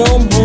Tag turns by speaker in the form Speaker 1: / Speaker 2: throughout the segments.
Speaker 1: wanna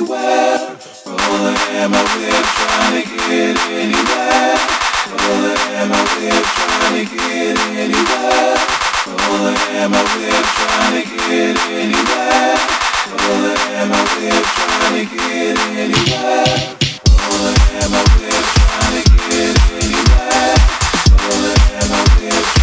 Speaker 2: anywhere. Rolling in my whip, trying to get anywhere. Rolling in my whip, trying to get anywhere. Rolling in my whip, trying to get anywhere. Rolling in my whip, trying to get anywhere. Rolling in my whip, trying to get anywhere. Rolling in my whip.